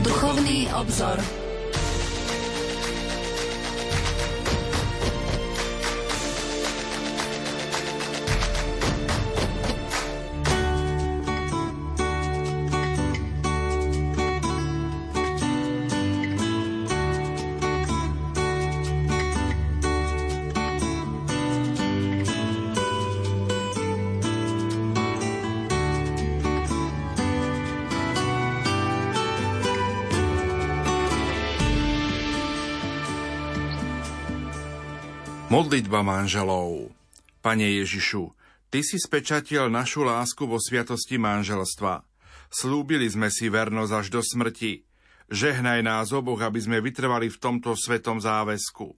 Duchovný obzor. Modlitba manželov Pane Ježišu, Ty si spečatil našu lásku vo sviatosti manželstva. Slúbili sme si vernosť až do smrti. Žehnaj nás oboch, aby sme vytrvali v tomto svetom záväzku.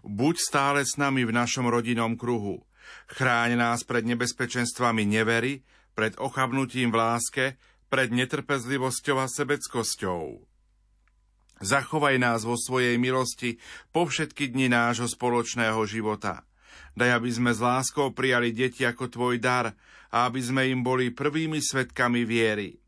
Buď stále s nami v našom rodinnom kruhu. Chráň nás pred nebezpečenstvami nevery, pred ochabnutím v láske, pred netrpezlivosťou a sebeckosťou. Zachovaj nás vo svojej milosti po všetky dni nášho spoločného života. Daj, aby sme s láskou prijali deti ako tvoj dar a aby sme im boli prvými svetkami viery.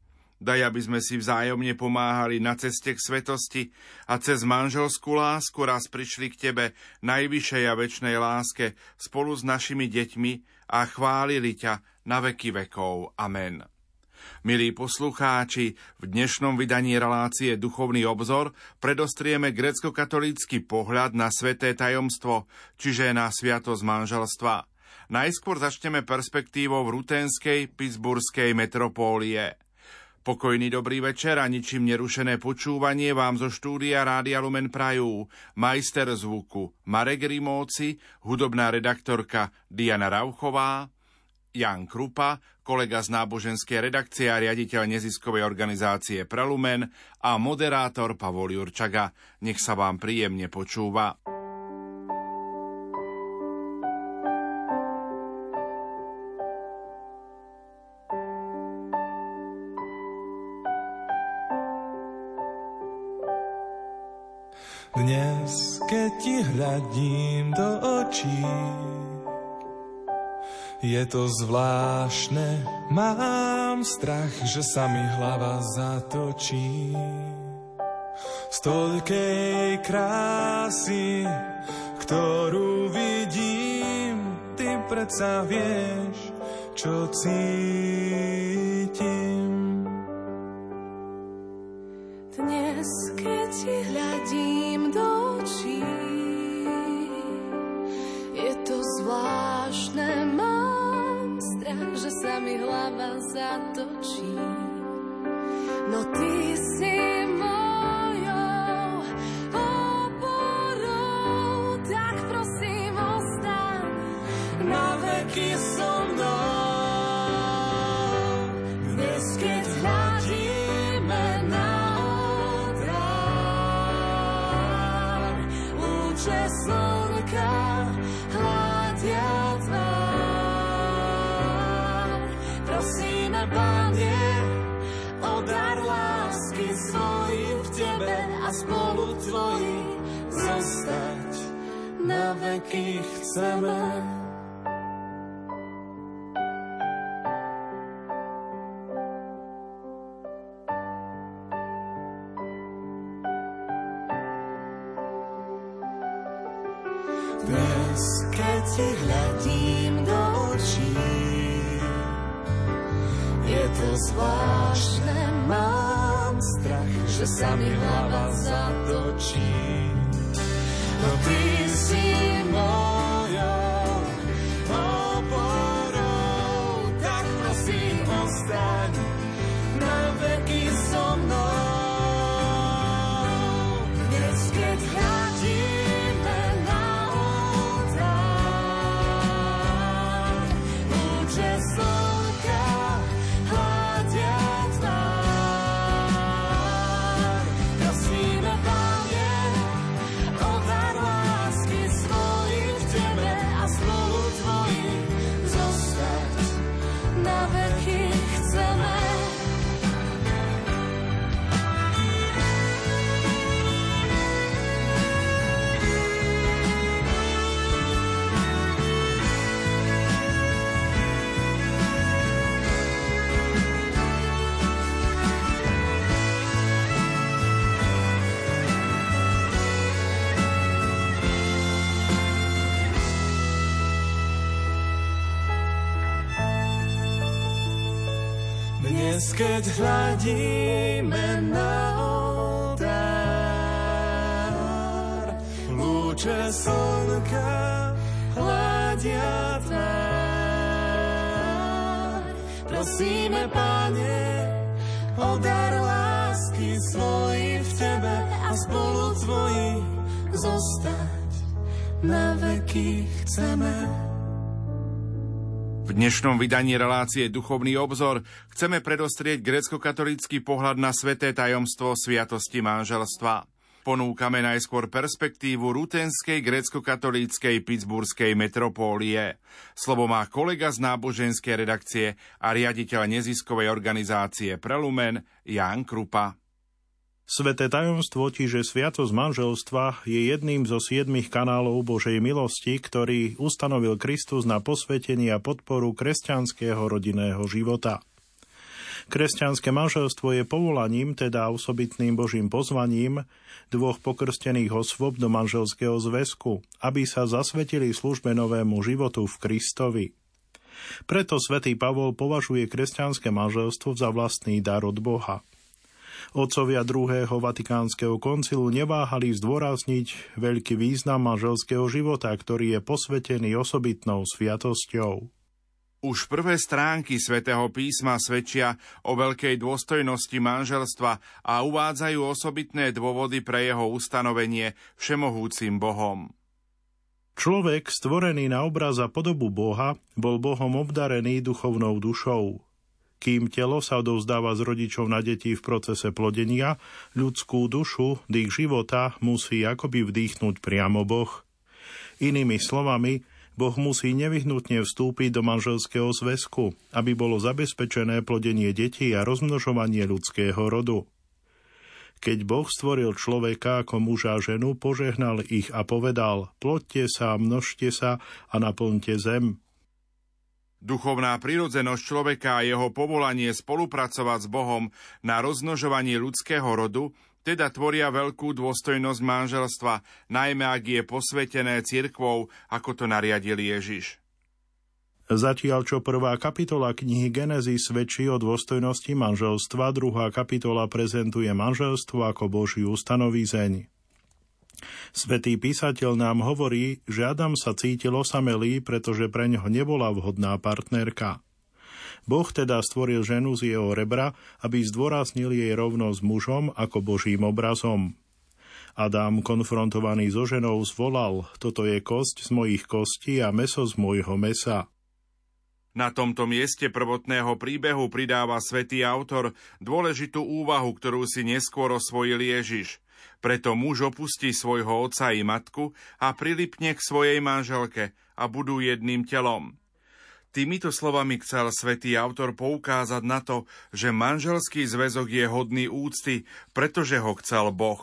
Daj, aby sme si vzájomne pomáhali na ceste k svetosti a cez manželskú lásku raz prišli k Tebe, najvyššej a väčšnej láske, spolu s našimi deťmi a chválili ťa na veky vekov. Amen. Milí poslucháči, v dnešnom vydaní relácie Duchovný obzor predostrieme grecko-katolícky pohľad na sveté tajomstvo, čiže na sviatosť manželstva. Najskôr začneme perspektívou rutenskej pittsburghskej metropólie. Pokojný dobrý večer a ničím nerušené počúvanie vám zo štúdia Rádia Lumen Prajú, majster zvuku Marek Rimóci, hudobná redaktorka Diana Rauchová, Jan Krupa, kolega z náboženskej redakcie a riaditeľ neziskovej organizácie Prelumen a moderátor Pavol Jurčaga. Nech sa vám príjemne počúva. Dnes, keď ti hľadím do očí, je to zvláštne, mám strach, že sa mi hlava zatočí. Z toľkej krásy, ktorú vidím, ty predsa vieš, čo cítim. Dnes, keď ti hľadím mi hlava zatočí. No ty si spolu Tvoji zostať na veky chceme. Dnes, do očí, je to zvláštne, mám strach, že sa mi hlava zatočí. No ty si Hľadíme na oltár, lúče slnka hľadia tvár. Prosíme, Pane, o dar lásky svoj v Tebe a spolu Tvoji zostať na veky chceme. V dnešnom vydaní relácie Duchovný obzor chceme predostrieť grecko-katolícky pohľad na sveté tajomstvo sviatosti manželstva. Ponúkame najskôr perspektívu rutenskej grecko-katolíckej pittsburghskej metropólie. Slovo má kolega z náboženskej redakcie a riaditeľ neziskovej organizácie Prelumen Jan Krupa. Sveté tajomstvo, čiže sviatosť manželstva, je jedným zo siedmých kanálov Božej milosti, ktorý ustanovil Kristus na posvetenie a podporu kresťanského rodinného života. Kresťanské manželstvo je povolaním, teda osobitným Božím pozvaním, dvoch pokrstených osôb do manželského zväzku, aby sa zasvetili službe novému životu v Kristovi. Preto svätý Pavol považuje kresťanské manželstvo za vlastný dar od Boha – Otcovia druhého Vatikánskeho koncilu neváhali zdôrazniť veľký význam manželského života, ktorý je posvetený osobitnou sviatosťou. Už prvé stránky svätého písma svedčia o veľkej dôstojnosti manželstva a uvádzajú osobitné dôvody pre jeho ustanovenie všemohúcim Bohom. Človek, stvorený na obraz a podobu Boha, bol Bohom obdarený duchovnou dušou. Kým telo sa odovzdáva z rodičov na deti v procese plodenia, ľudskú dušu, dých života musí akoby vdýchnuť priamo Boh. Inými slovami, Boh musí nevyhnutne vstúpiť do manželského zväzku, aby bolo zabezpečené plodenie detí a rozmnožovanie ľudského rodu. Keď Boh stvoril človeka ako muža a ženu, požehnal ich a povedal, plodte sa, množte sa a naplňte zem. Duchovná prirodzenosť človeka a jeho povolanie spolupracovať s Bohom na rozmnožovanie ľudského rodu teda tvoria veľkú dôstojnosť manželstva, najmä ak je posvetené cirkvou, ako to nariadil Ježiš. Zatiaľ, čo prvá kapitola knihy Genezy svedčí o dôstojnosti manželstva, druhá kapitola prezentuje manželstvo ako Božiu stanovízeň. Svetý písateľ nám hovorí, že Adam sa cítil osamelý, pretože pre ňoho nebola vhodná partnerka. Boh teda stvoril ženu z jeho rebra, aby zdôraznil jej rovnosť mužom ako Božím obrazom. Adam, konfrontovaný so ženou, zvolal, toto je kosť z mojich kostí a meso z môjho mesa. Na tomto mieste prvotného príbehu pridáva svätý autor dôležitú úvahu, ktorú si neskôr osvojil Ježiš – preto muž opustí svojho otca i matku a prilipne k svojej manželke a budú jedným telom. Týmito slovami chcel svätý autor poukázať na to, že manželský zväzok je hodný úcty, pretože ho chcel Boh.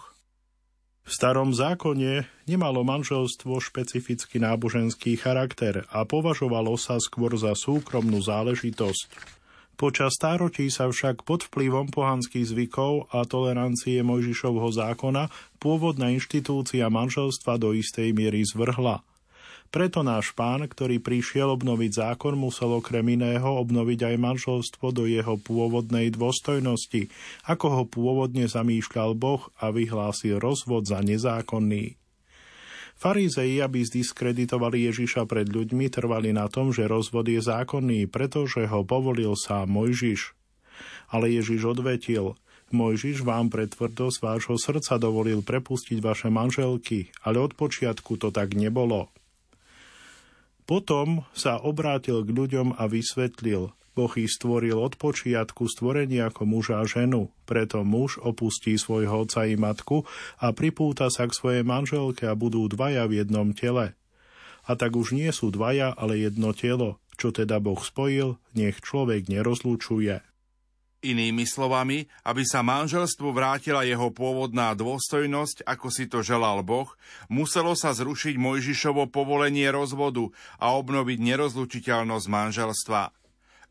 V starom zákone nemalo manželstvo špecifický náboženský charakter a považovalo sa skôr za súkromnú záležitosť. Počas stáročí sa však pod vplyvom pohanských zvykov a tolerancie Mojžišovho zákona pôvodná inštitúcia manželstva do istej miery zvrhla. Preto náš pán, ktorý prišiel obnoviť zákon, musel okrem iného obnoviť aj manželstvo do jeho pôvodnej dôstojnosti, ako ho pôvodne zamýšľal Boh a vyhlásil rozvod za nezákonný. Farizei, aby zdiskreditovali Ježiša pred ľuďmi, trvali na tom, že rozvod je zákonný, pretože ho povolil sám Mojžiš. Ale Ježiš odvetil, Mojžiš vám pre tvrdosť vášho srdca dovolil prepustiť vaše manželky, ale od počiatku to tak nebolo. Potom sa obrátil k ľuďom a vysvetlil, Boh ich stvoril od počiatku stvorenia ako muža a ženu. Preto muž opustí svojho otca i matku a pripúta sa k svojej manželke a budú dvaja v jednom tele. A tak už nie sú dvaja, ale jedno telo. Čo teda Boh spojil, nech človek nerozlučuje. Inými slovami, aby sa manželstvu vrátila jeho pôvodná dôstojnosť, ako si to želal Boh, muselo sa zrušiť Mojžišovo povolenie rozvodu a obnoviť nerozlučiteľnosť manželstva.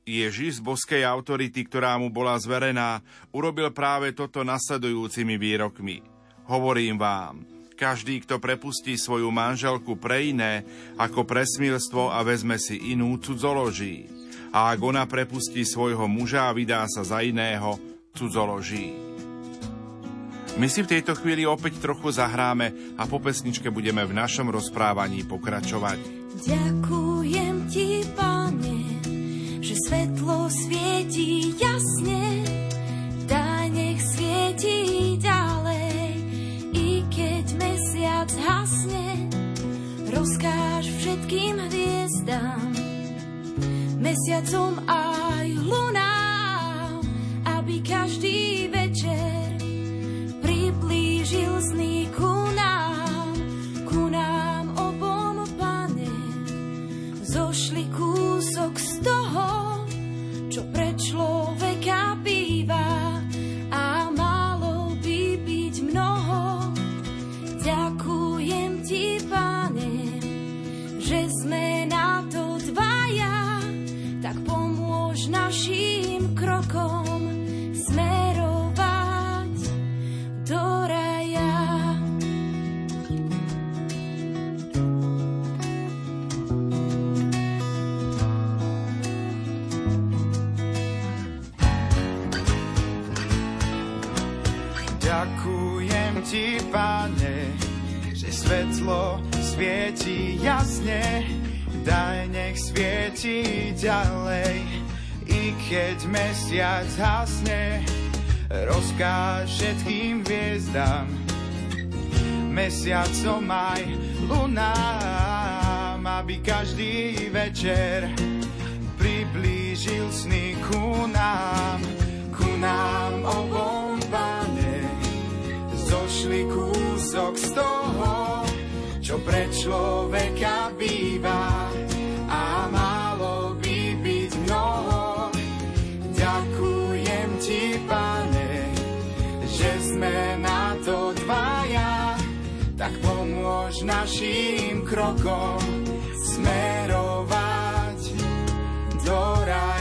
Ježiš z boskej autority, ktorá mu bola zverená, urobil práve toto nasledujúcimi výrokmi. Hovorím vám, každý, kto prepustí svoju manželku pre iné, ako presmilstvo a vezme si inú cudzoloží. A ak ona prepustí svojho muža a vydá sa za iného, cudzoloží. My si v tejto chvíli opäť trochu zahráme a po pesničke budeme v našom rozprávaní pokračovať. Ďakujem ti, Pane, svetlo svieti jasne, daj nech svieti ďalej, i keď mesiac hasne, rozkáž všetkým hviezdám, mesiacom aj lunám, aby každý večer priblížil sny ku nám, ku nám obom, pane. Zošli kúsok z toho, človeka býva a malo by byť mnoho. Ďakujem ti, pane, že sme na to dvaja, tak pomôž našim krokom svetlo svieti jasne, daj nech svieti ďalej. I keď mesiac hasne, rozkáž všetkým hviezdám, mesiacom aj lunám, aby každý večer priblížil sny ku nám, ku nám obom, pane. Zošli kúsok z toho, čo pre človeka býva a malo by byť mnoho. Ďakujem ti, pane, že sme na to dvaja, tak pomôž našim krokom smerovať do raja.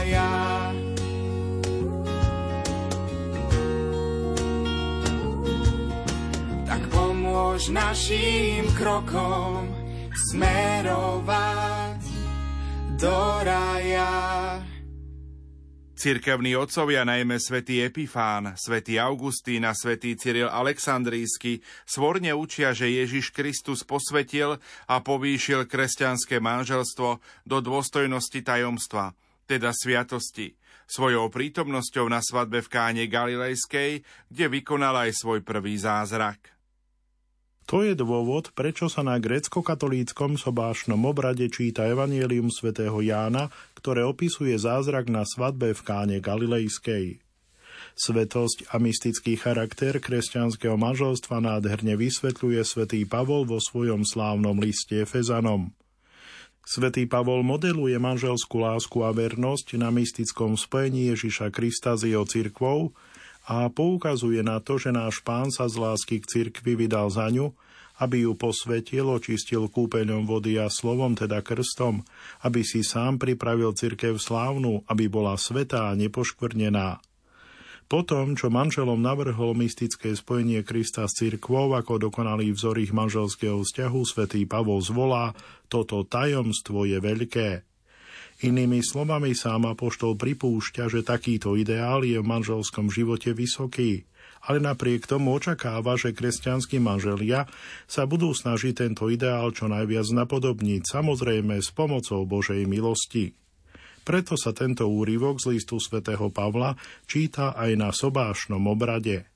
Pomôž našim krokom smerovať do raja. Cirkevní otcovia, najmä svätý Epifán, svätý Augustín a svätý Cyril Aleksandrísky, svorne učia, že Ježiš Kristus posvetil a povýšil kresťanské manželstvo do dôstojnosti tajomstva, teda sviatosti, svojou prítomnosťou na svadbe v Káne Galilejskej, kde vykonal aj svoj prvý zázrak. To je dôvod, prečo sa na grécko-katolíckom sobášnom obrade číta Evangelium svätého Jána, ktoré opisuje zázrak na svadbe v káne Galilejskej. Svetosť a mystický charakter kresťanského manželstva nádherne vysvetľuje svätý Pavol vo svojom slávnom liste Fezanom. Svetý Pavol modeluje manželskú lásku a vernosť na mystickom spojení Ježiša Krista s jeho cirkvou, a poukazuje na to, že náš pán sa z lásky k cirkvi vydal za ňu, aby ju posvetil, očistil kúpeľom vody a slovom, teda krstom, aby si sám pripravil cirkev slávnu, aby bola svetá a nepoškvrnená. Potom, čo manželom navrhol mystické spojenie Krista s cirkvou ako dokonalý vzor ich manželského vzťahu, svätý Pavol zvolá, toto tajomstvo je veľké. Inými slovami sám apoštol pripúšťa, že takýto ideál je v manželskom živote vysoký, ale napriek tomu očakáva, že kresťanskí manželia sa budú snažiť tento ideál čo najviac napodobniť, samozrejme s pomocou Božej milosti. Preto sa tento úryvok z listu svätého Pavla číta aj na sobášnom obrade.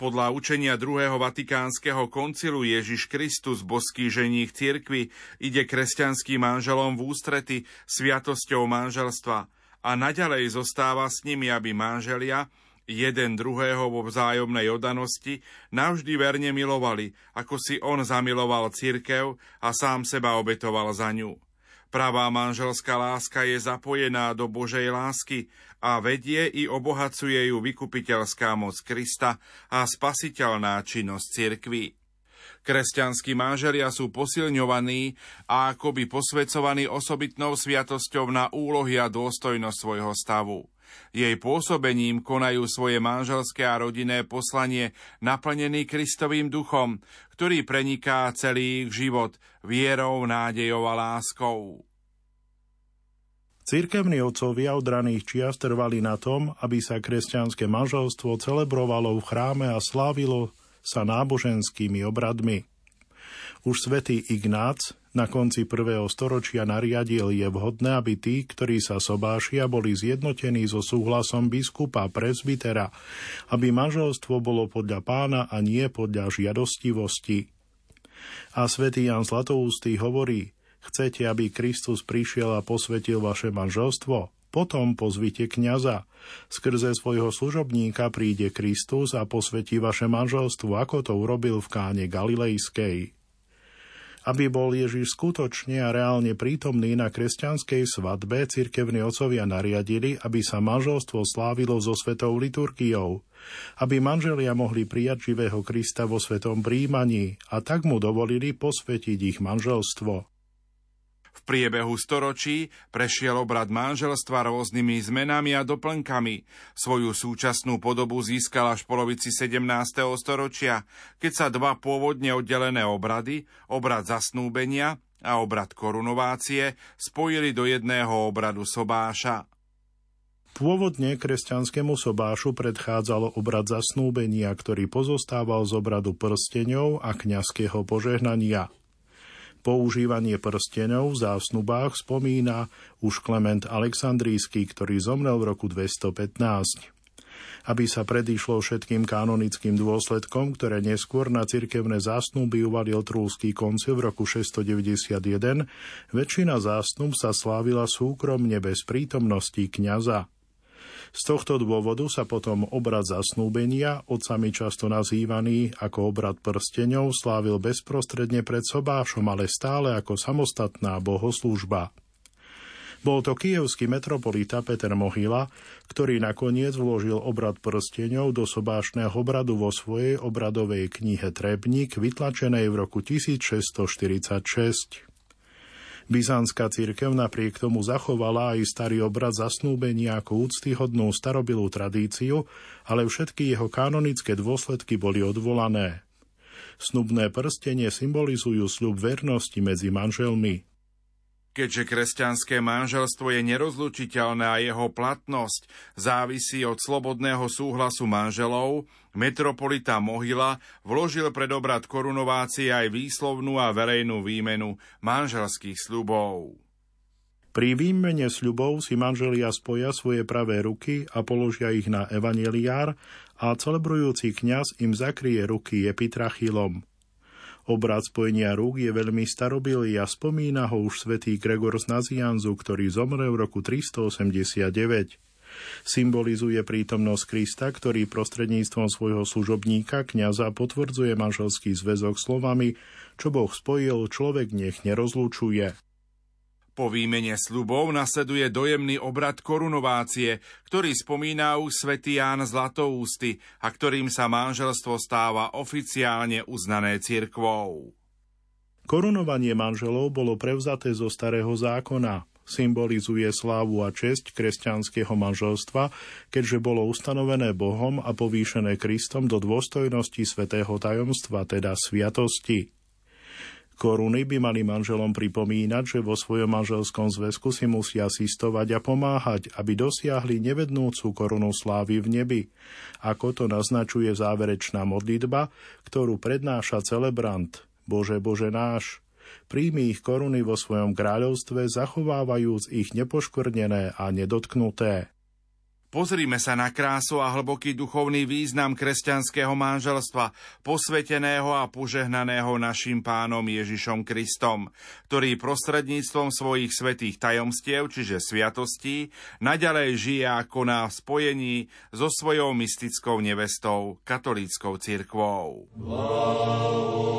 Podľa učenia druhého vatikánskeho koncilu Ježiš Kristus, boský ženích cirkvi, ide kresťanským manželom v ústrety sviatosťou manželstva a naďalej zostáva s nimi, aby manželia jeden druhého vo vzájomnej odanosti navždy verne milovali, ako si on zamiloval cirkev a sám seba obetoval za ňu. Pravá manželská láska je zapojená do Božej lásky a vedie i obohacuje ju vykupiteľská moc Krista a spasiteľná činnosť cirkvy. Kresťanskí manželia sú posilňovaní a akoby posvedcovaní osobitnou sviatosťou na úlohy a dôstojnosť svojho stavu. Jej pôsobením konajú svoje manželské a rodinné poslanie naplnený Kristovým duchom, ktorý preniká celý ich život vierou, nádejou a láskou. Cirkevní otcovia od raných čias trvali na tom, aby sa kresťanské manželstvo celebrovalo v chráme a slávilo sa náboženskými obradmi. Už svätý Ignác na konci prvého storočia nariadil je vhodné, aby tí, ktorí sa sobášia, boli zjednotení so súhlasom biskupa presbytera, aby manželstvo bolo podľa pána a nie podľa žiadostivosti. A svätý Jan Zlatoústý hovorí, Chcete, aby Kristus prišiel a posvetil vaše manželstvo? Potom pozvite kňaza. Skrze svojho služobníka príde Kristus a posvetí vaše manželstvo, ako to urobil v káne Galilejskej. Aby bol Ježiš skutočne a reálne prítomný na kresťanskej svadbe, cirkevní otcovia nariadili, aby sa manželstvo slávilo so svetou liturgiou, aby manželia mohli prijať živého Krista vo svetom príjmaní a tak mu dovolili posvetiť ich manželstvo. V priebehu storočí prešiel obrad manželstva rôznymi zmenami a doplnkami. Svoju súčasnú podobu získal až v polovici 17. storočia, keď sa dva pôvodne oddelené obrady, obrad zasnúbenia a obrad korunovácie, spojili do jedného obradu sobáša. Pôvodne kresťanskému sobášu predchádzalo obrad zasnúbenia, ktorý pozostával z obradu prsteňov a kňazského požehnania – Používanie prstenov v zásnubách spomína už Klement Aleksandrísky, ktorý zomrel v roku 215 aby sa predišlo všetkým kanonickým dôsledkom, ktoré neskôr na cirkevné zásnuby uvalil Trúlský koncil v roku 691, väčšina zásnub sa slávila súkromne bez prítomnosti kňaza. Z tohto dôvodu sa potom obrad zasnúbenia, otcami často nazývaný ako obrad prsteňov, slávil bezprostredne pred sobášom, ale stále ako samostatná bohoslúžba. Bol to kievský metropolita Peter Mohyla, ktorý nakoniec vložil obrad prsteňov do sobášneho obradu vo svojej obradovej knihe Trebník, vytlačenej v roku 1646. Byzantská církev napriek tomu zachovala aj starý obrad zasnúbenia ako úctyhodnú starobilú tradíciu, ale všetky jeho kanonické dôsledky boli odvolané. Snubné prstenie symbolizujú sľub vernosti medzi manželmi. Keďže kresťanské manželstvo je nerozlučiteľné a jeho platnosť závisí od slobodného súhlasu manželov, metropolita Mohyla vložil pred obrad korunovácie aj výslovnú a verejnú výmenu manželských sľubov. Pri výmene sľubov si manželia spoja svoje pravé ruky a položia ich na evaneliár a celebrujúci kňaz im zakrie ruky epitrachilom – Obrad spojenia rúk je veľmi starobilý a spomína ho už svätý Gregor z Nazianzu, ktorý zomrel v roku 389. Symbolizuje prítomnosť Krista, ktorý prostredníctvom svojho služobníka, kňaza, potvrdzuje manželský zväzok slovami, čo Boh spojil, človek nech nerozlučuje. Po výmene slubov nasleduje dojemný obrad korunovácie, ktorý spomína už svätý Ján Zlatoústy a ktorým sa manželstvo stáva oficiálne uznané cirkvou. Korunovanie manželov bolo prevzaté zo starého zákona. Symbolizuje slávu a česť kresťanského manželstva, keďže bolo ustanovené Bohom a povýšené Kristom do dôstojnosti svetého tajomstva, teda sviatosti. Koruny by mali manželom pripomínať, že vo svojom manželskom zväzku si musia asistovať a pomáhať, aby dosiahli nevednúcu korunu slávy v nebi, ako to naznačuje záverečná modlitba, ktorú prednáša celebrant Bože Bože náš. Príjmi ich koruny vo svojom kráľovstve, zachovávajúc ich nepoškvrnené a nedotknuté. Pozrime sa na krásu a hlboký duchovný význam kresťanského manželstva, posveteného a požehnaného našim pánom Ježišom Kristom, ktorý prostredníctvom svojich svetých tajomstiev, čiže sviatostí, naďalej žije ako na spojení so svojou mystickou nevestou, katolíckou cirkvou. Blahoslav.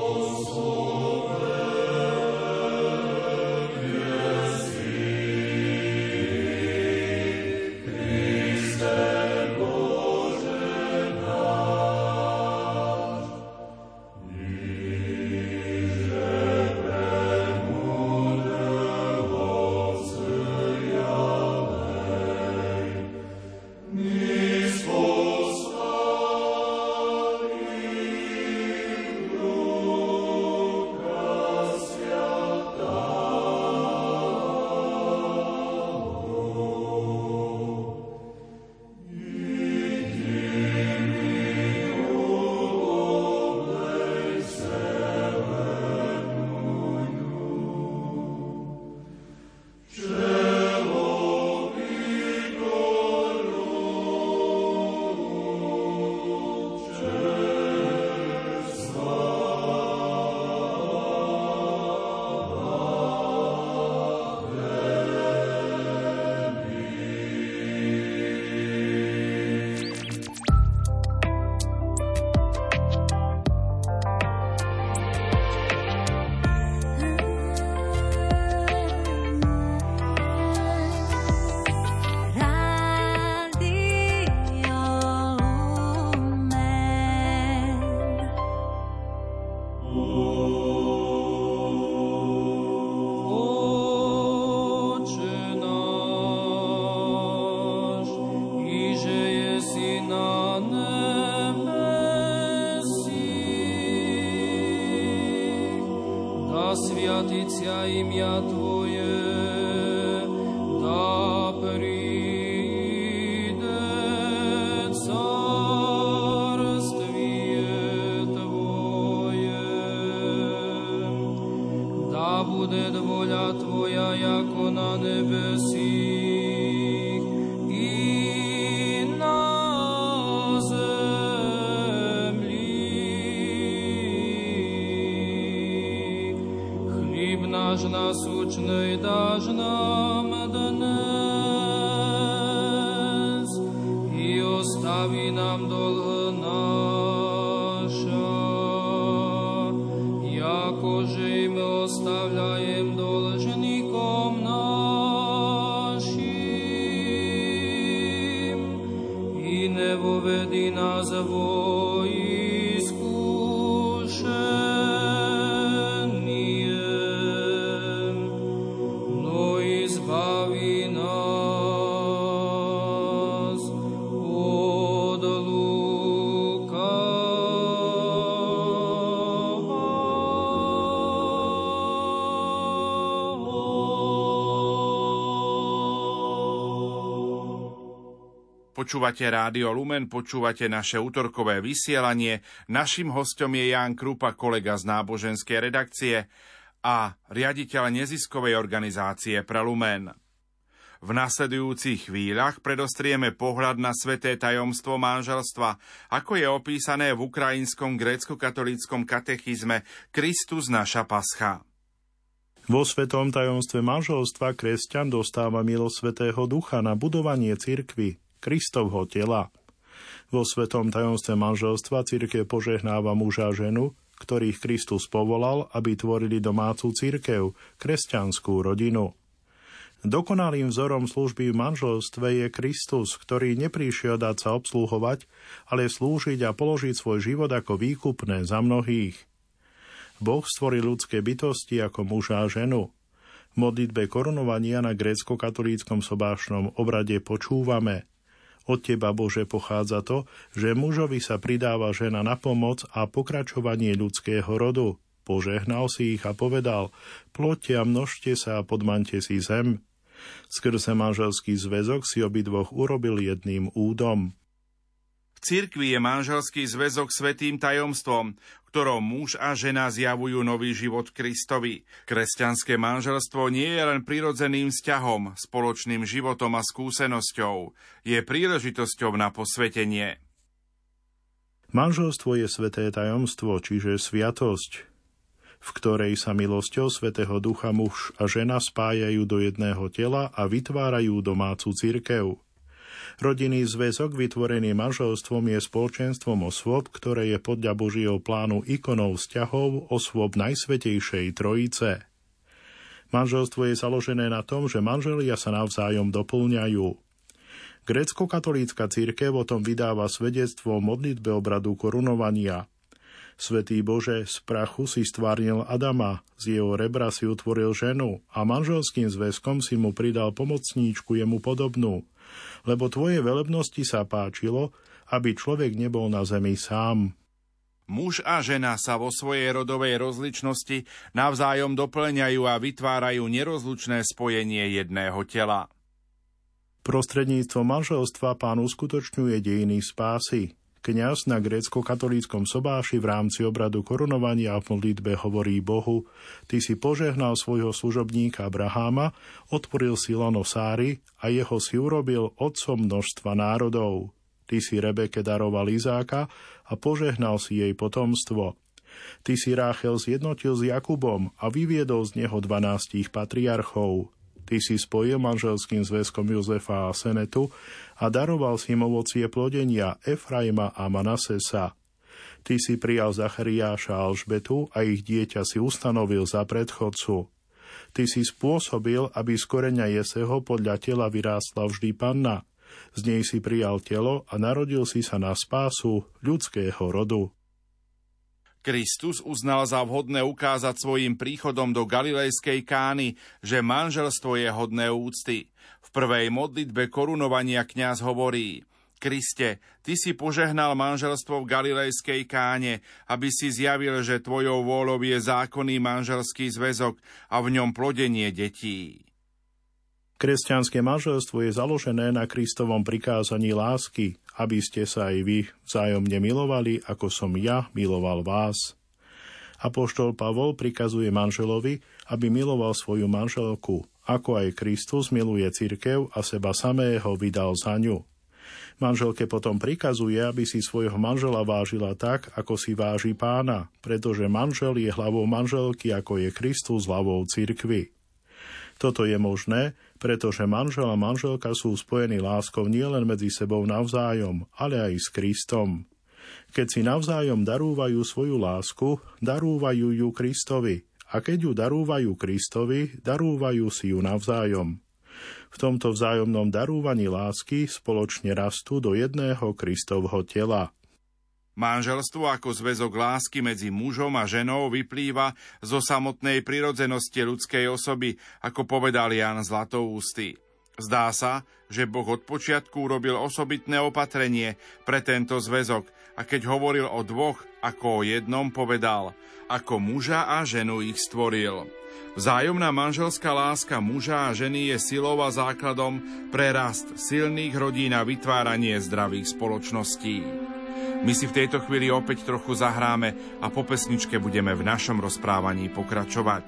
Počúvate Rádio Lumen, počúvate naše útorkové vysielanie. Našim hostom je Ján Krupa, kolega z náboženskej redakcie a riaditeľ neziskovej organizácie pre Lumen. V nasledujúcich chvíľach predostrieme pohľad na sveté tajomstvo manželstva, ako je opísané v ukrajinskom grécko-katolíckom katechizme Kristus naša pascha. Vo svetom tajomstve manželstva kresťan dostáva milosť Svetého Ducha na budovanie cirkvy, Kristovho tela. Vo svetom tajomstve manželstva cirkev požehnáva muža a ženu, ktorých Kristus povolal, aby tvorili domácu cirkev, kresťanskú rodinu. Dokonalým vzorom služby v manželstve je Kristus, ktorý neprišiel dať sa obslúhovať, ale slúžiť a položiť svoj život ako výkupné za mnohých. Boh stvoril ľudské bytosti ako muža a ženu. V modlitbe korunovania na grécko-katolíckom sobášnom obrade počúvame Od Teba, Bože, pochádza to, že mužovi sa pridáva žena na pomoc a pokračovanie ľudského rodu. Požehnal si ich a povedal, ploďte a množte sa a podmante si zem. Skrze manželský zväzok si obidvoch urobil jedným údom. Cirkvi je manželský zväzok svetým tajomstvom, ktorom muž a žena zjavujú nový život Kristovi. Kresťanské manželstvo nie je len prirodzeným vzťahom, spoločným životom a skúsenosťou. Je príležitosťou na posvetenie. Manželstvo je sveté tajomstvo, čiže sviatosť, v ktorej sa milosťou Svetého Ducha muž a žena spájajú do jedného tela a vytvárajú domácu cirkev. Rodinný zväzok vytvorený manželstvom je spoločenstvom osôb, ktoré je podľa Božieho plánu ikonou vzťahov osôb Najsvetejšej Trojice. Manželstvo je založené na tom, že manželia sa navzájom doplňajú. Grécko-katolícka církev o tom vydáva svedectvo o modlitbe obradu korunovania. Svetý Bože, z prachu si stvárnil Adama, z jeho rebra si utvoril ženu a manželským zväzkom si mu pridal pomocníčku jemu podobnú, lebo tvoje velebnosti sa páčilo, aby človek nebol na zemi sám. Muž a žena sa vo svojej rodovej rozličnosti navzájom doplňajú a vytvárajú nerozlučné spojenie jedného tela. Prostredníctvom manželstva pán uskutočňuje dejiny spásy. Kňaz na grécko-katolíckom sobáši v rámci obradu korunovania v modlitbe hovorí Bohu, Ty si požehnal svojho služobníka Abraháma, otvoril si lano Sáry a jeho si urobil otcom množstva národov. Ty si Rebeke daroval Izáka a požehnal si jej potomstvo. Ty si Ráchel zjednotil s Jakubom a vyviedol z neho dvanástich patriarchov. Ty si spojil manželským zväzkom Jozefa a Senetu a daroval si im ovocie plodenia Efraima a Manasesa. Ty si prijal Zachariáša a Alžbetu a ich dieťa si ustanovil za predchodcu. Ty si spôsobil, aby z koreňa Jeseho podľa tela vyrástla vždy panna. Z nej si prijal telo a narodil si sa na spásu ľudského rodu. Kristus uznal za vhodné ukázať svojim príchodom do Galilejskej kány, že manželstvo je hodné úcty. V prvej modlitbe korunovania kňaz hovorí Kriste, Ty si požehnal manželstvo v Galilejskej káne, aby si zjavil, že Tvojou vôľou je zákonný manželský zväzok a v ňom plodenie detí. Kresťanské manželstvo je založené na Kristovom prikázaní lásky, aby ste sa aj vy vzájomne milovali, ako som ja miloval vás. Apoštol Pavol prikazuje manželovi, aby miloval svoju manželku, ako aj Kristus miluje cirkev a seba samého vydal za ňu. Manželke potom prikazuje, aby si svojho manžela vážila tak, ako si váži pána, pretože manžel je hlavou manželky, ako je Kristus hlavou cirkvy. Toto je možné, pretože manžel a manželka sú spojení láskou nielen medzi sebou navzájom, ale aj s Kristom. Keď si navzájom darúvajú svoju lásku, darúvajú ju Kristovi, a keď ju darúvajú Kristovi, darúvajú si ju navzájom. V tomto vzájomnom darúvaní lásky spoločne rastú do jedného Kristovho tela. Manželstvo ako zväzok lásky medzi mužom a ženou vyplýva zo samotnej prirodzenosti ľudskej osoby, ako povedal Jan Zlatoústy. Zdá sa, že Boh od počiatku urobil osobitné opatrenie pre tento zväzok a keď hovoril o dvoch ako o jednom, povedal, ako muža a ženu ich stvoril. Vzájomná manželská láska muža a ženy je silou a základom pre rast silných rodín a vytváranie zdravých spoločností. My si v tejto chvíli opäť trochu zahráme a po pesničke budeme v našom rozprávaní pokračovať.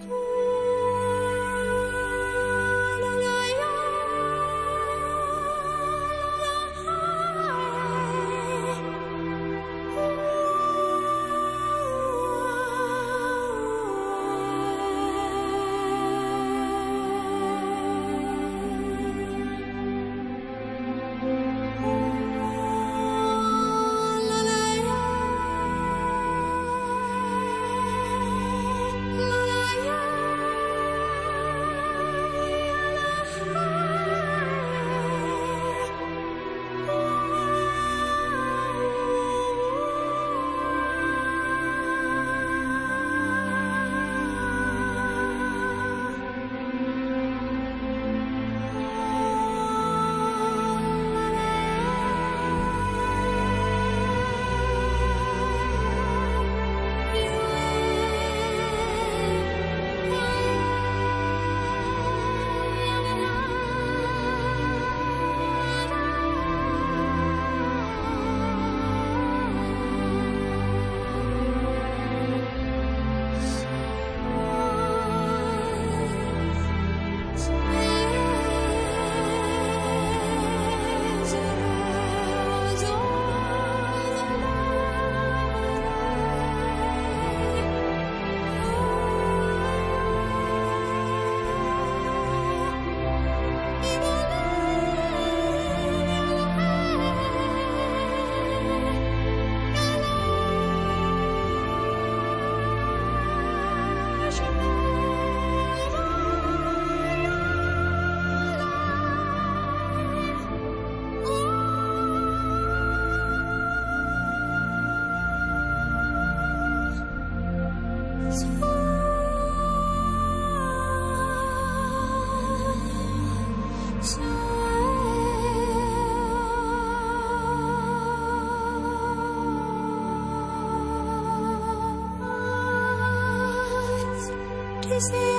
Is it?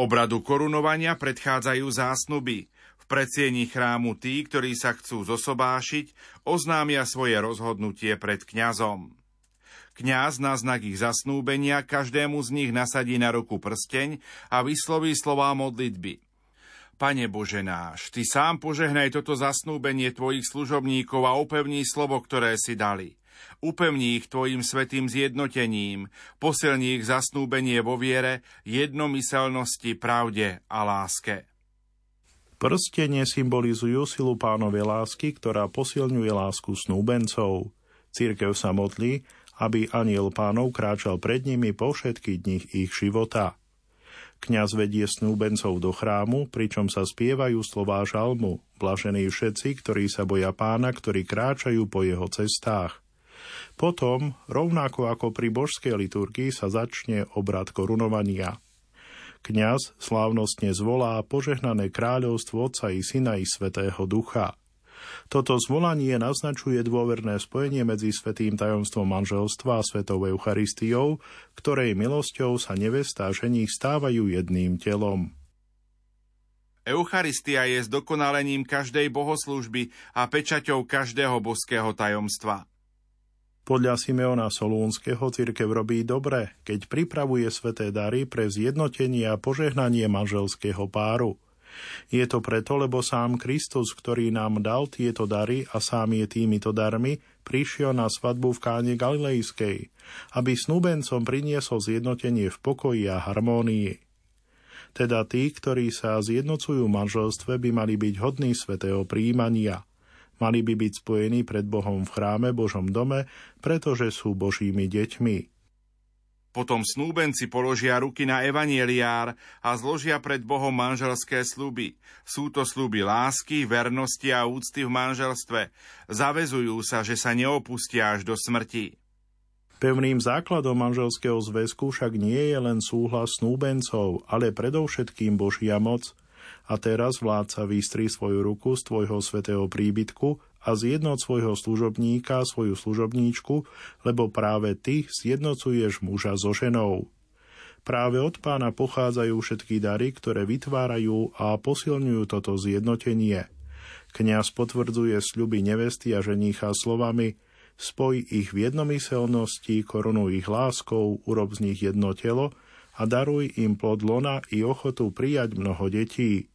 Obradu korunovania predchádzajú zásnuby. V predsieni chrámu tí, ktorí sa chcú zosobášiť, oznámia svoje rozhodnutie pred kňazom. Kňaz na znak ich zasnúbenia každému z nich nasadí na ruku prsteň a vysloví slová modlitby. Pane Bože náš, Ty sám požehnaj toto zasnúbenie Tvojich služobníkov a upevní slovo, ktoré si dali. Upevní ich Tvojim svetým zjednotením, posilní ich zasnúbenie vo viere, jednomyselnosti, pravde a láske. Prstenie symbolizujú silu pánovej lásky, ktorá posilňuje lásku snúbencov. Církev sa modlí, aby aniel pánov kráčal pred nimi po všetky dni ich života. Kňaz vedie snúbencov do chrámu, pričom sa spievajú slová žalmu, blažení všetci, ktorí sa boja pána, ktorí kráčajú po jeho cestách. Potom, rovnako ako pri božskej liturgii, sa začne obrad korunovania. Kňaz slávnostne zvolá požehnané kráľovstvo Otca i Syna i Svetého Ducha. Toto zvolanie naznačuje dôverné spojenie medzi svetým tajomstvom manželstva a svetou Eucharistiou, ktorej milosťou sa nevesta a ženích stávajú jedným telom. Eucharistia je zdokonalením každej bohoslúžby a pečaťou každého božského tajomstva. Podľa Simeona Solúnskeho cirkev robí dobre, keď pripravuje sveté dary pre zjednotenie a požehnanie manželského páru – je to preto, lebo sám Kristus, ktorý nám dal tieto dary a sám je týmito darmi, prišiel na svadbu v káne Galilejskej, aby snúbencom priniesol zjednotenie v pokoji a harmónii. Teda tí, ktorí sa zjednocujú manželstve, by mali byť hodní svetého príjmania. Mali by byť spojení pred Bohom v chráme Božom dome, pretože sú Božími deťmi. Potom snúbenci položia ruky na evanieliár a zložia pred Bohom manželské sluby. Sú to sluby lásky, vernosti a úcty v manželstve. Zavezujú sa, že sa neopustia až do smrti. Pevným základom manželského zväzku však nie je len súhlas snúbencov, ale predovšetkým Božia moc. A teraz vládca vystri svoju ruku z tvojho svetého príbytku a zjednoc svojho služobníka, svoju služobníčku, lebo práve ty zjednocuješ muža so ženou. Práve od pána pochádzajú všetky dary, ktoré vytvárajú a posilňujú toto zjednotenie. Kňaz potvrdzuje sľuby nevesty a ženícha slovami spoj ich v jednomyselnosti, korunuj ich láskou, urob z nich jedno telo a daruj im plod lona i ochotu prijať mnoho detí.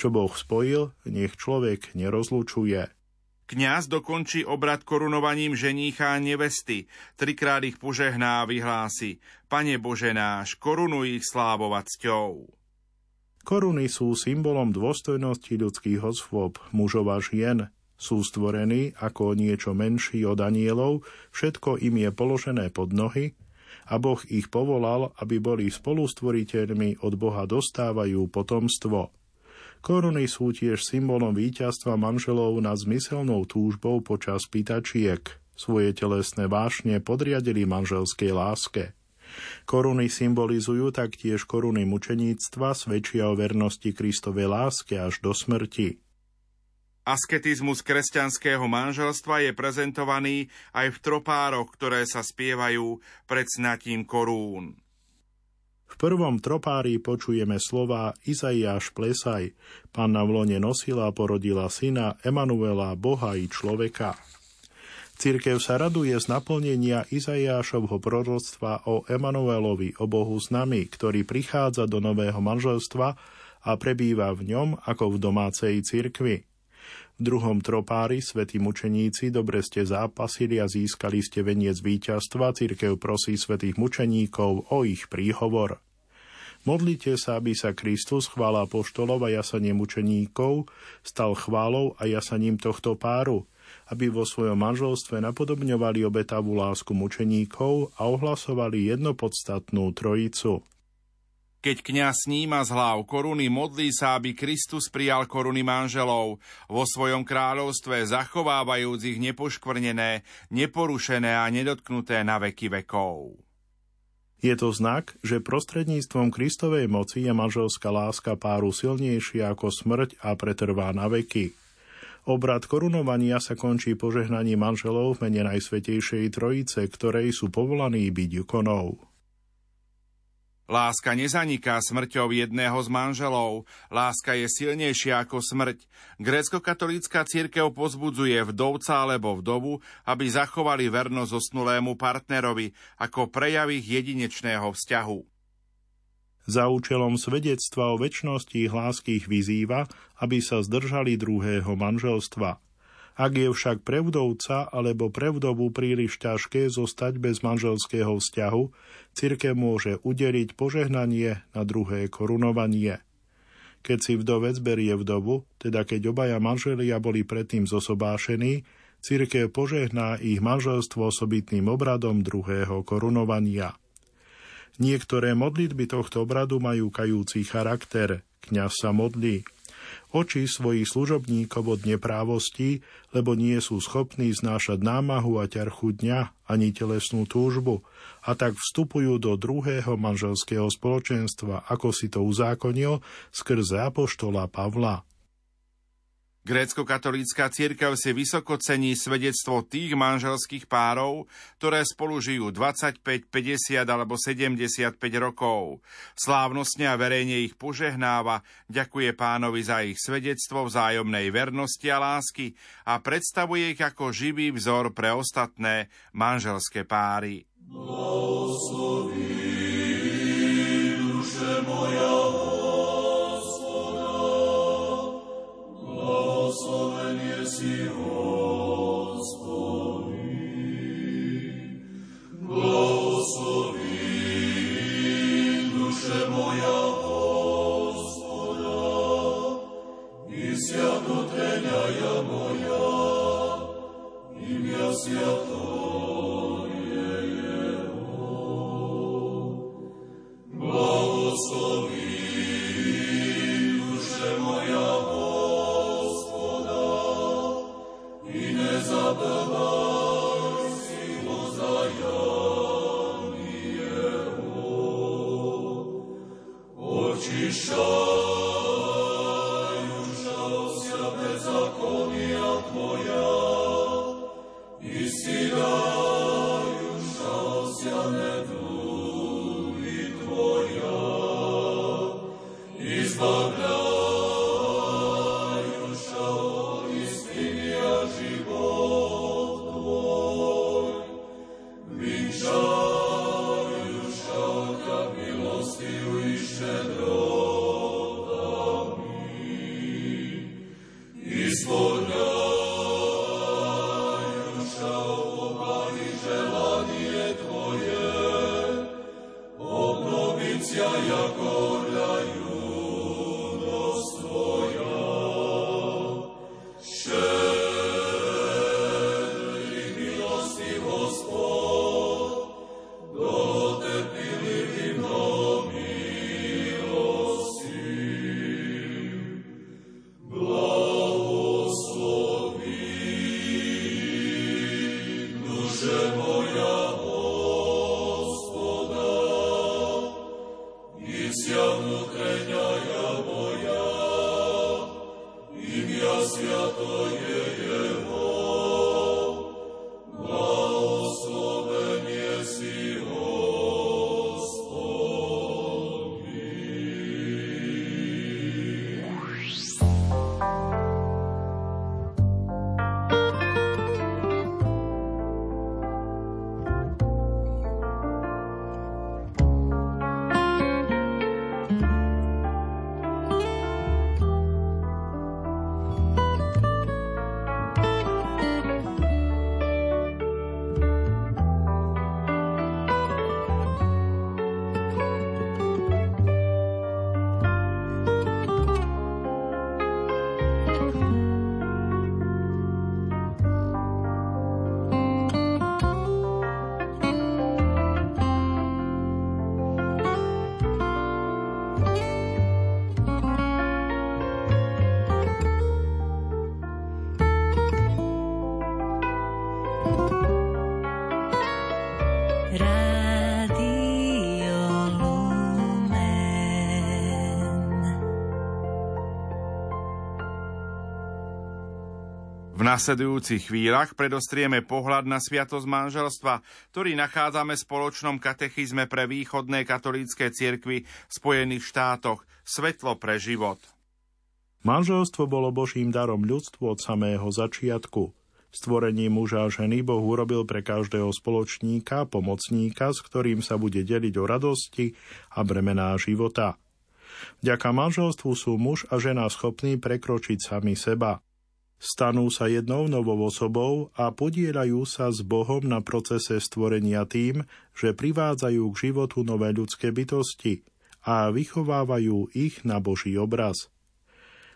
Čo Boh spojil, nech človek nerozlučuje. Kňaz dokončí obrad korunovaním ženícha a nevesty. Trikrát ich požehná a vyhlási. Pane Bože náš, korunuj ich slávou a cťou. Koruny sú symbolom dôstojnosti ľudských osôb, mužov a žien. Sú stvorení ako niečo menší od anielov, všetko im je položené pod nohy a Boh ich povolal, aby boli spolustvoriteľmi od Boha dostávajú potomstvo. Koruny sú tiež symbolom víťazstva manželov nad zmyselnou túžbou počas pýtačiek. Svoje telesné vášne podriadili manželskej láske. Koruny symbolizujú taktiež koruny mučeníctva, svedčia o vernosti Kristovej láske až do smrti. Asketizmus kresťanského manželstva je prezentovaný aj v tropároch, ktoré sa spievajú pred snatím korún. V prvom tropári počujeme slova Izaiáš plesaj, panna v lone nosila a porodila syna Emanuela, Boha i človeka. Církev sa raduje z naplnenia Izaiášovho proroctva o Emanuelovi, o Bohu s nami, ktorý prichádza do nového manželstva a prebýva v ňom ako v domácej cirkvi. Druhom tropári svätí mučeníci dobre ste zápasili a získali ste veniec víťazstva, cirkev prosí svätých mučeníkov o ich príhovor. Modlite sa, aby sa Kristus, chvála poštolov a jasanie mučeníkov, stal chválou a jasaním tohto páru, aby vo svojom manželstve napodobňovali obetavú lásku mučeníkov a ohlasovali jednopodstatnú trojicu. Keď kňaz sníma z hlav koruny, modlí sa, aby Kristus prijal koruny manželov vo svojom kráľovstve, zachovávajúc ich nepoškvrnené, neporušené a nedotknuté na veky vekov. Je to znak, že prostredníctvom Kristovej moci je manželská láska páru silnejšia ako smrť a pretrvá na veky. Obrad korunovania sa končí požehnaním manželov v mene Najsvetejšej Trojice, ktorej sú povolaní byť ikonou. Láska nezaniká smrťou jedného z manželov. Láska je silnejšia ako smrť. Grécko-katolícka církev pozbudzuje vdovca alebo vdovu, aby zachovali vernosť zosnulému partnerovi ako prejav ich jedinečného vzťahu. Za účelom svedectva o väčšnosti ich vyzýva, aby sa zdržali druhého manželstva – ak je však pre vdovca alebo pre vdovu príliš ťažké zostať bez manželského vzťahu, cirke môže udeliť požehnanie na druhé korunovanie. Keď si vdovec berie vdovu, teda keď obaja manželia boli predtým zosobášení, cirkev požehná ich manželstvo osobitným obradom druhého korunovania. Niektoré modlitby tohto obradu majú kajúci charakter. Kňaz sa modlí – oči svojich služobníkov od neprávosti, lebo nie sú schopní znášať námahu a ťarchu dňa ani telesnú túžbu a tak vstupujú do druhého manželského spoločenstva, ako si to uzákonil skrze apoštola Pavla. Grécko-katolícka církev si vysoko cení svedectvo tých manželských párov, ktoré spolu žijú 25, 50 alebo 75 rokov. Slávnostne a verejne ich požehnáva, ďakuje pánovi za ich svedectvo vzájomnej vernosti a lásky a predstavuje ich ako živý vzor pre ostatné manželské páry. Blahosloví, duše moja, blahosloven nasledujúcich chvíľach predostrieme pohľad na sviatosť manželstva, ktorý nachádzame v spoločnom katechizme pre východné katolícke cirkvy v Spojených štátoch Svetlo pre život. Manželstvo bolo Božím darom ľudstvu od samého začiatku. Stvorení muža a ženy Boh urobil pre každého spoločníka, pomocníka, s ktorým sa bude deliť o radosti a bremená života. Vďaka manželstvu sú muž a žena schopní prekročiť sami seba. Stanú sa jednou novou osobou a podielajú sa s Bohom na procese stvorenia tým, že privádzajú k životu nové ľudské bytosti a vychovávajú ich na Boží obraz.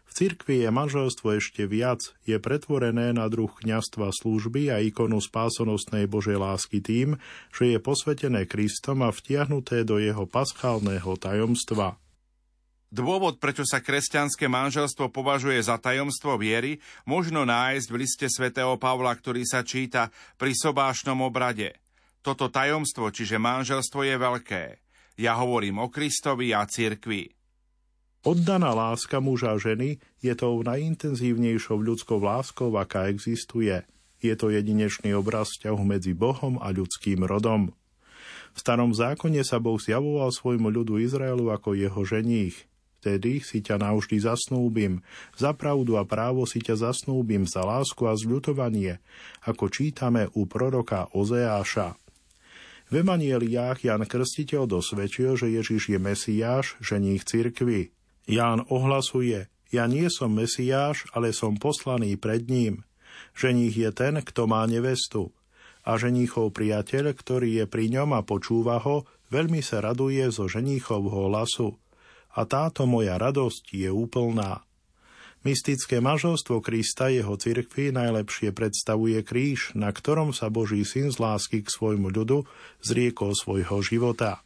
V cirkvi je manželstvo ešte viac, je pretvorené na druh kňastva služby a ikonu spásonosnej Božej lásky tým, že je posvetené Kristom a vtiahnuté do jeho paschálneho tajomstva. Dôvod, prečo sa kresťanské manželstvo považuje za tajomstvo viery, možno nájsť v liste svätého Pavla, ktorý sa číta pri sobášnom obrade. Toto tajomstvo, čiže manželstvo je veľké. Ja hovorím o Kristovi a cirkvi. Oddaná láska muža a ženy je tou najintenzívnejšou ľudskou láskou, aká existuje. Je to jedinečný obraz vzťahu medzi Bohom a ľudským rodom. V starom zákone sa Boh zjavoval svojmu ľudu Izraelu ako jeho ženích vtedy si ťa navždy zasnúbim, za pravdu a právo si ťa zasnúbim, za lásku a zľutovanie, ako čítame u proroka Ozeáša. V Evangeliách Jan Krstiteľ dosvedčil, že Ježiš je Mesiáš, ženích cirkvy. Ján ohlasuje, ja nie som Mesiáš, ale som poslaný pred ním. Ženích je ten, kto má nevestu. A ženíchov priateľ, ktorý je pri ňom a počúva ho, veľmi sa raduje zo ženíchovho hlasu a táto moja radosť je úplná. Mystické manželstvo Krista jeho cirkvi najlepšie predstavuje kríž, na ktorom sa Boží syn z lásky k svojmu ľudu zriekol svojho života.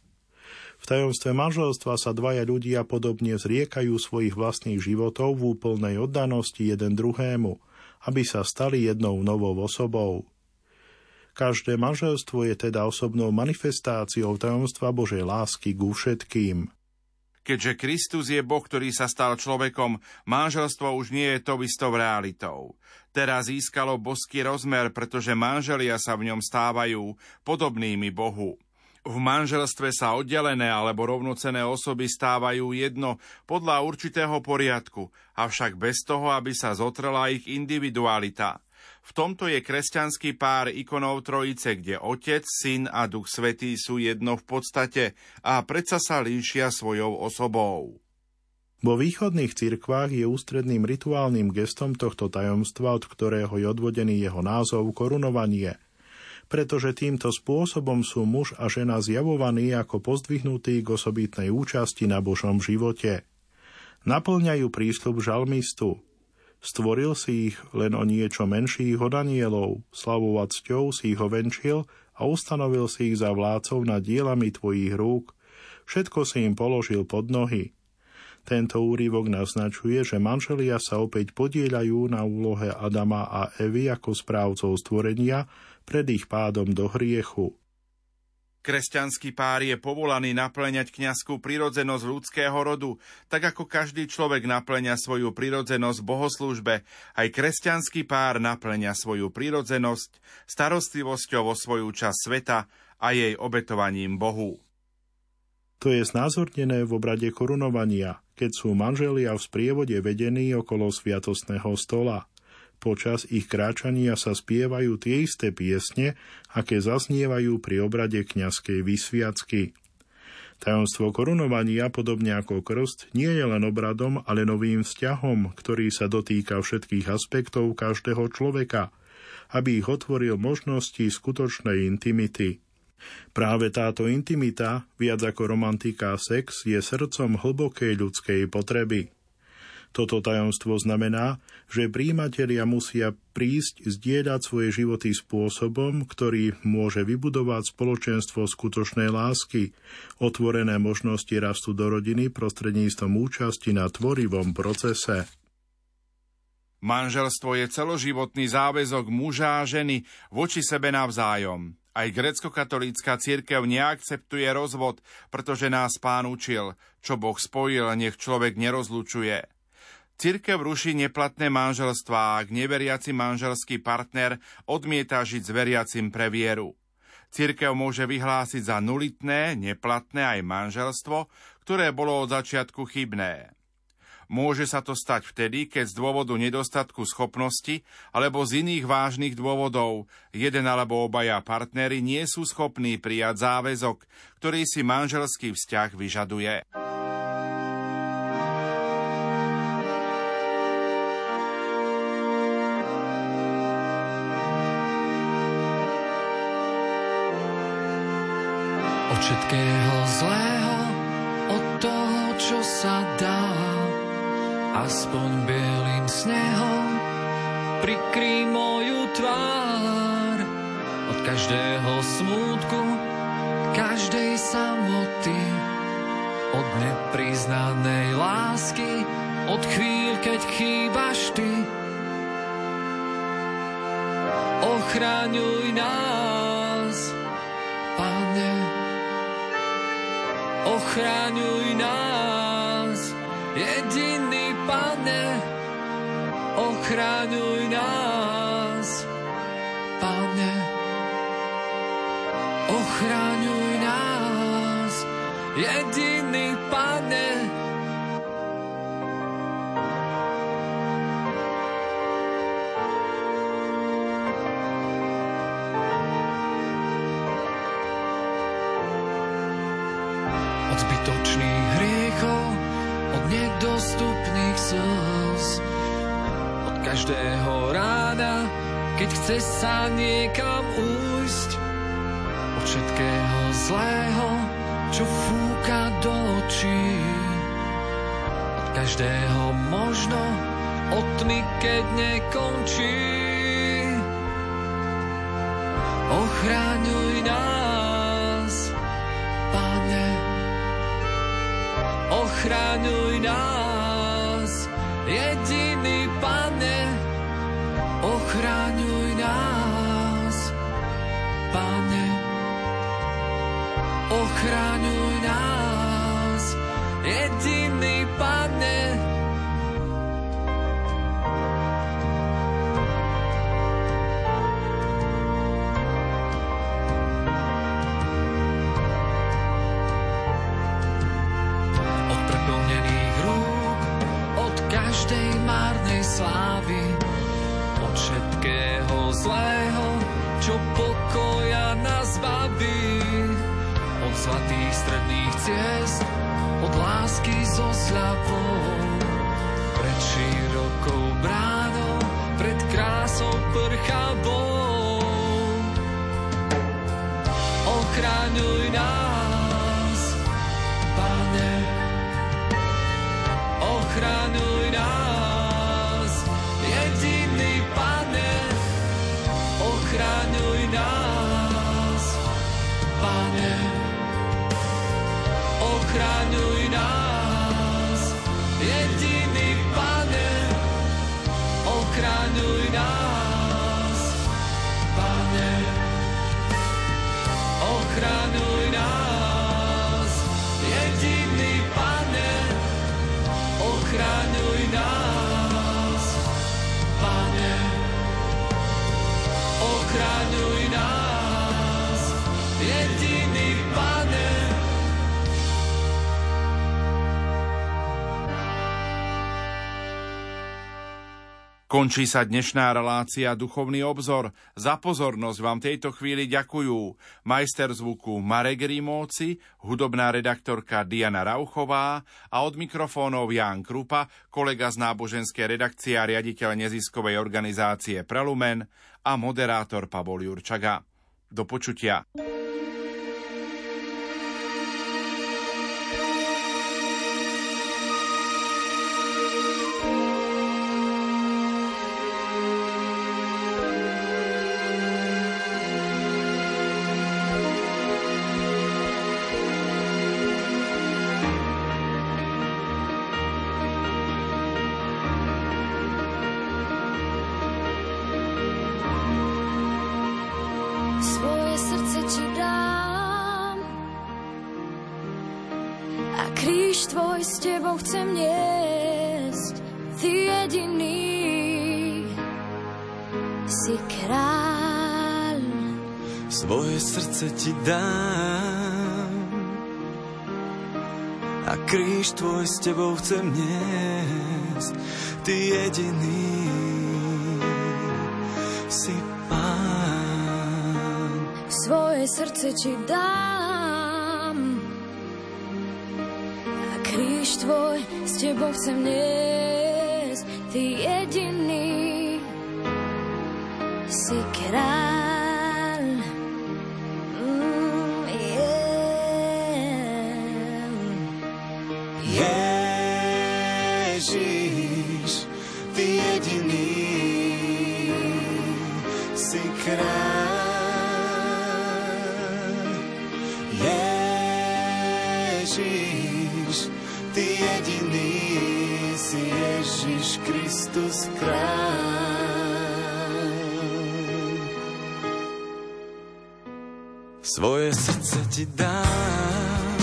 V tajomstve manželstva sa dvaja ľudia podobne zriekajú svojich vlastných životov v úplnej oddanosti jeden druhému, aby sa stali jednou novou osobou. Každé manželstvo je teda osobnou manifestáciou tajomstva Božej lásky ku všetkým. Keďže Kristus je Boh, ktorý sa stal človekom, manželstvo už nie je to istou realitou. Teraz získalo boský rozmer, pretože manželia sa v ňom stávajú podobnými Bohu. V manželstve sa oddelené alebo rovnocené osoby stávajú jedno podľa určitého poriadku, avšak bez toho, aby sa zotrela ich individualita. V tomto je kresťanský pár ikonov trojice, kde Otec, Syn a Duch Svetý sú jedno v podstate a predsa sa líšia svojou osobou. Vo východných cirkvách je ústredným rituálnym gestom tohto tajomstva, od ktorého je odvodený jeho názov korunovanie, pretože týmto spôsobom sú muž a žena zjavovaní ako pozdvihnutí k osobitnej účasti na Božom živote. Naplňajú prísľub žalmistu – Stvoril si ich len o niečo menších od anielov, slavou a cťou si ich ovenčil a ustanovil si ich za vládcov nad dielami tvojich rúk. Všetko si im položil pod nohy. Tento úryvok naznačuje, že manželia sa opäť podieľajú na úlohe Adama a Evy ako správcov stvorenia pred ich pádom do hriechu. Kresťanský pár je povolaný naplňať kňazskú prirodzenosť ľudského rodu, tak ako každý človek naplňa svoju prirodzenosť v bohoslužbe, aj kresťanský pár naplňa svoju prirodzenosť starostlivosťou o svoju časť sveta a jej obetovaním Bohu. To je znázornené v obrade korunovania, keď sú manželia v sprievode vedení okolo sviatostného stola. Počas ich kráčania sa spievajú tie isté piesne, aké zaznievajú pri obrade kňazskej vysviacky. Tajomstvo korunovania, podobne ako krst, nie je len obradom, ale novým vzťahom, ktorý sa dotýka všetkých aspektov každého človeka, aby ich otvoril možnosti skutočnej intimity. Práve táto intimita, viac ako romantika a sex, je srdcom hlbokej ľudskej potreby. Toto tajomstvo znamená, že príjimatelia musia prísť zdieľať svoje životy spôsobom, ktorý môže vybudovať spoločenstvo skutočnej lásky, otvorené možnosti rastu do rodiny prostredníctvom účasti na tvorivom procese. Manželstvo je celoživotný záväzok muža a ženy voči sebe navzájom. Aj grecko-katolícka církev neakceptuje rozvod, pretože nás pán učil, čo Boh spojil, nech človek nerozlučuje. Cirkev ruší neplatné manželstvá, ak neveriaci manželský partner odmieta žiť s veriacim pre vieru. Cirkev môže vyhlásiť za nulitné, neplatné aj manželstvo, ktoré bolo od začiatku chybné. Môže sa to stať vtedy, keď z dôvodu nedostatku schopnosti alebo z iných vážnych dôvodov jeden alebo obaja partnery nie sú schopní prijať záväzok, ktorý si manželský vzťah vyžaduje. Aspoň bielým snehom, prikrý moju tvár. Od každého smútku, každej samoty, od nepriznanej lásky, od chvíľ, keď chýbaš ty. Ochraňuj nás, Pane, ochraňuj nás, jediný Pane, ochraňuj nás, Pane, ochraňuj nás, jediný chce sa niekam újsť, od všetkého zlého, čo fúka do očí, od každého možno, od tmy, keď nekončí. Ochraňuj nás, Pane, ochraňuj nás, jediný Pane, ochraňuj ochraňuj nás, jediný Pane. Od preplnených rúk, od každej márnej slávy, od všetkého zlého, zlatých stredných ciest, od lásky so sľapou, pred širokou bránou, pred krásou prchavou. Ochraňuj nás, Končí sa dnešná relácia Duchovný obzor. Za pozornosť vám tejto chvíli ďakujú majster zvuku Marek Rimóci, hudobná redaktorka Diana Rauchová a od mikrofónov Ján Krupa, kolega z náboženskej redakcie a riaditeľ neziskovej organizácie Prelumen a moderátor Pavol Jurčaga. Do počutia. Chcem niesť. Ty jediný, si kráľ. Svoje srdce ti dám a kríž tvoj s tebou chcem niesť. Ty jediný si pán. Svoje srdce ti dám s tebou chcem niesť. Ty jediný si kráľ. Svoje srdce ti dám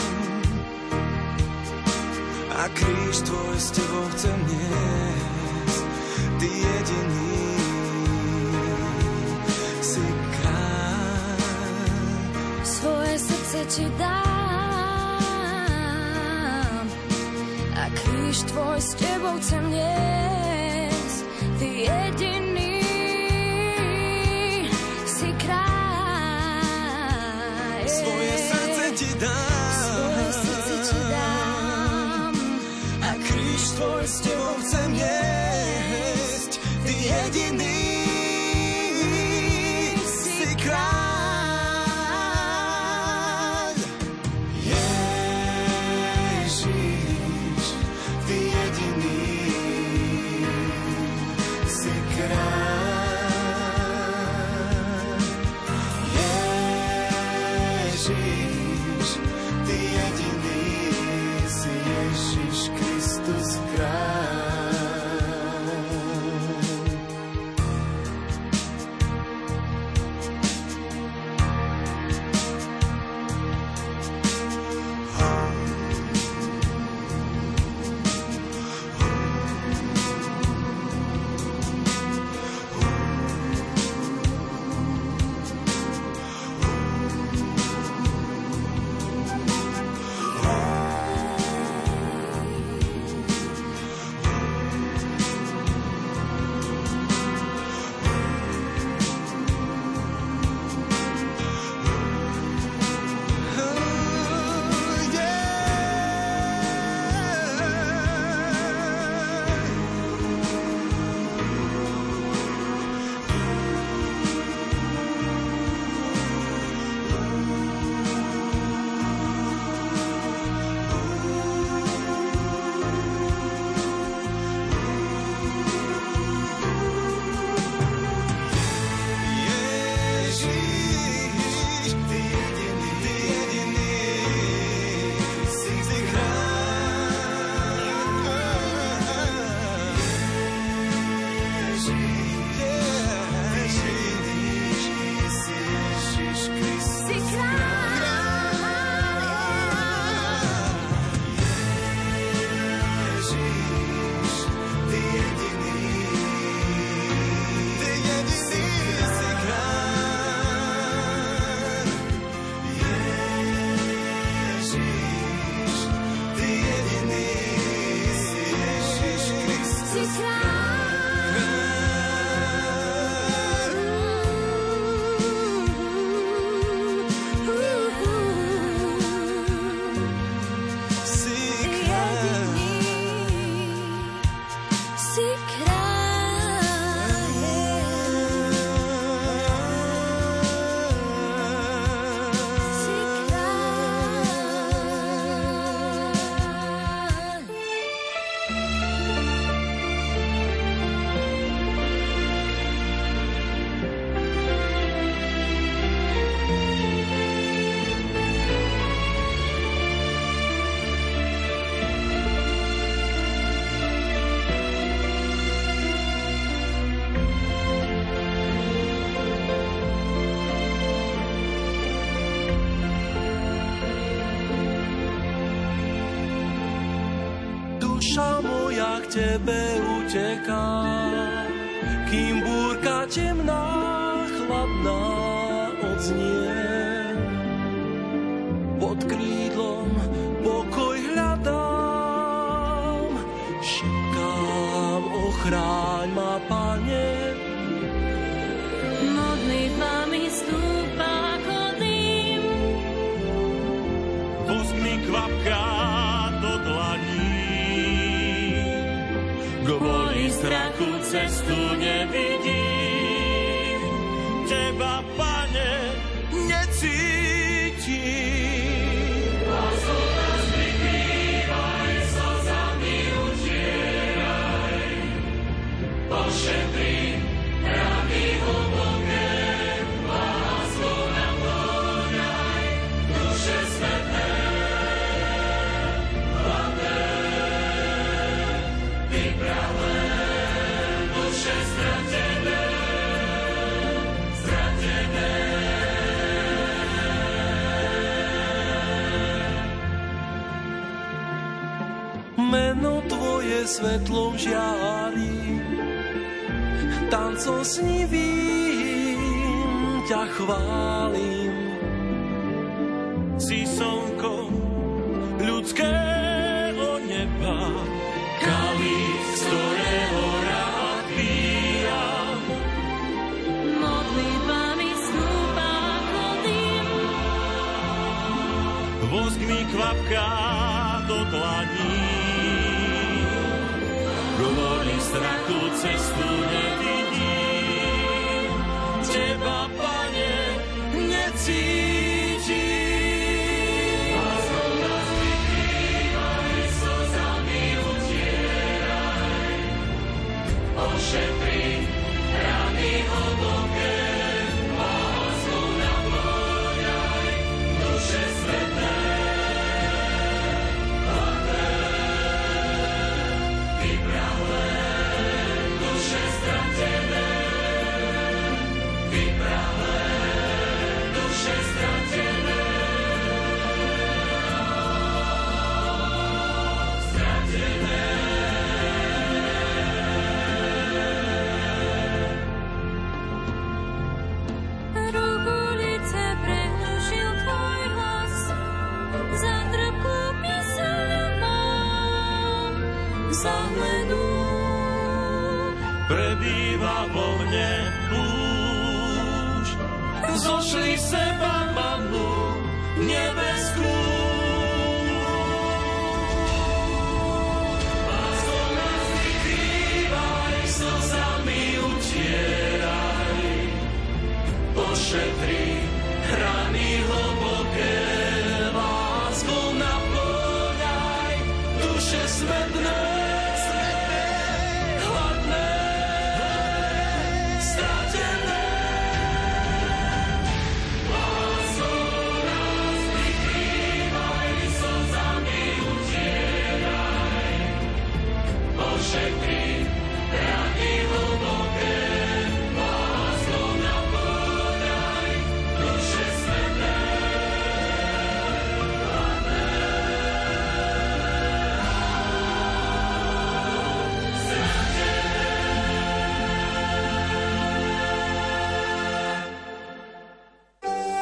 a kríž tvoj s tebou chcem niesť. Ty jediný si kráľ. Svoje srdce ti dám a kríž tvoj s tebou chcem niesť. Ty jediný tebe uteká, kým búrka temná, chladná odznie pod kríž. svetlom žiari. Tancom snivým ťa chválim. Send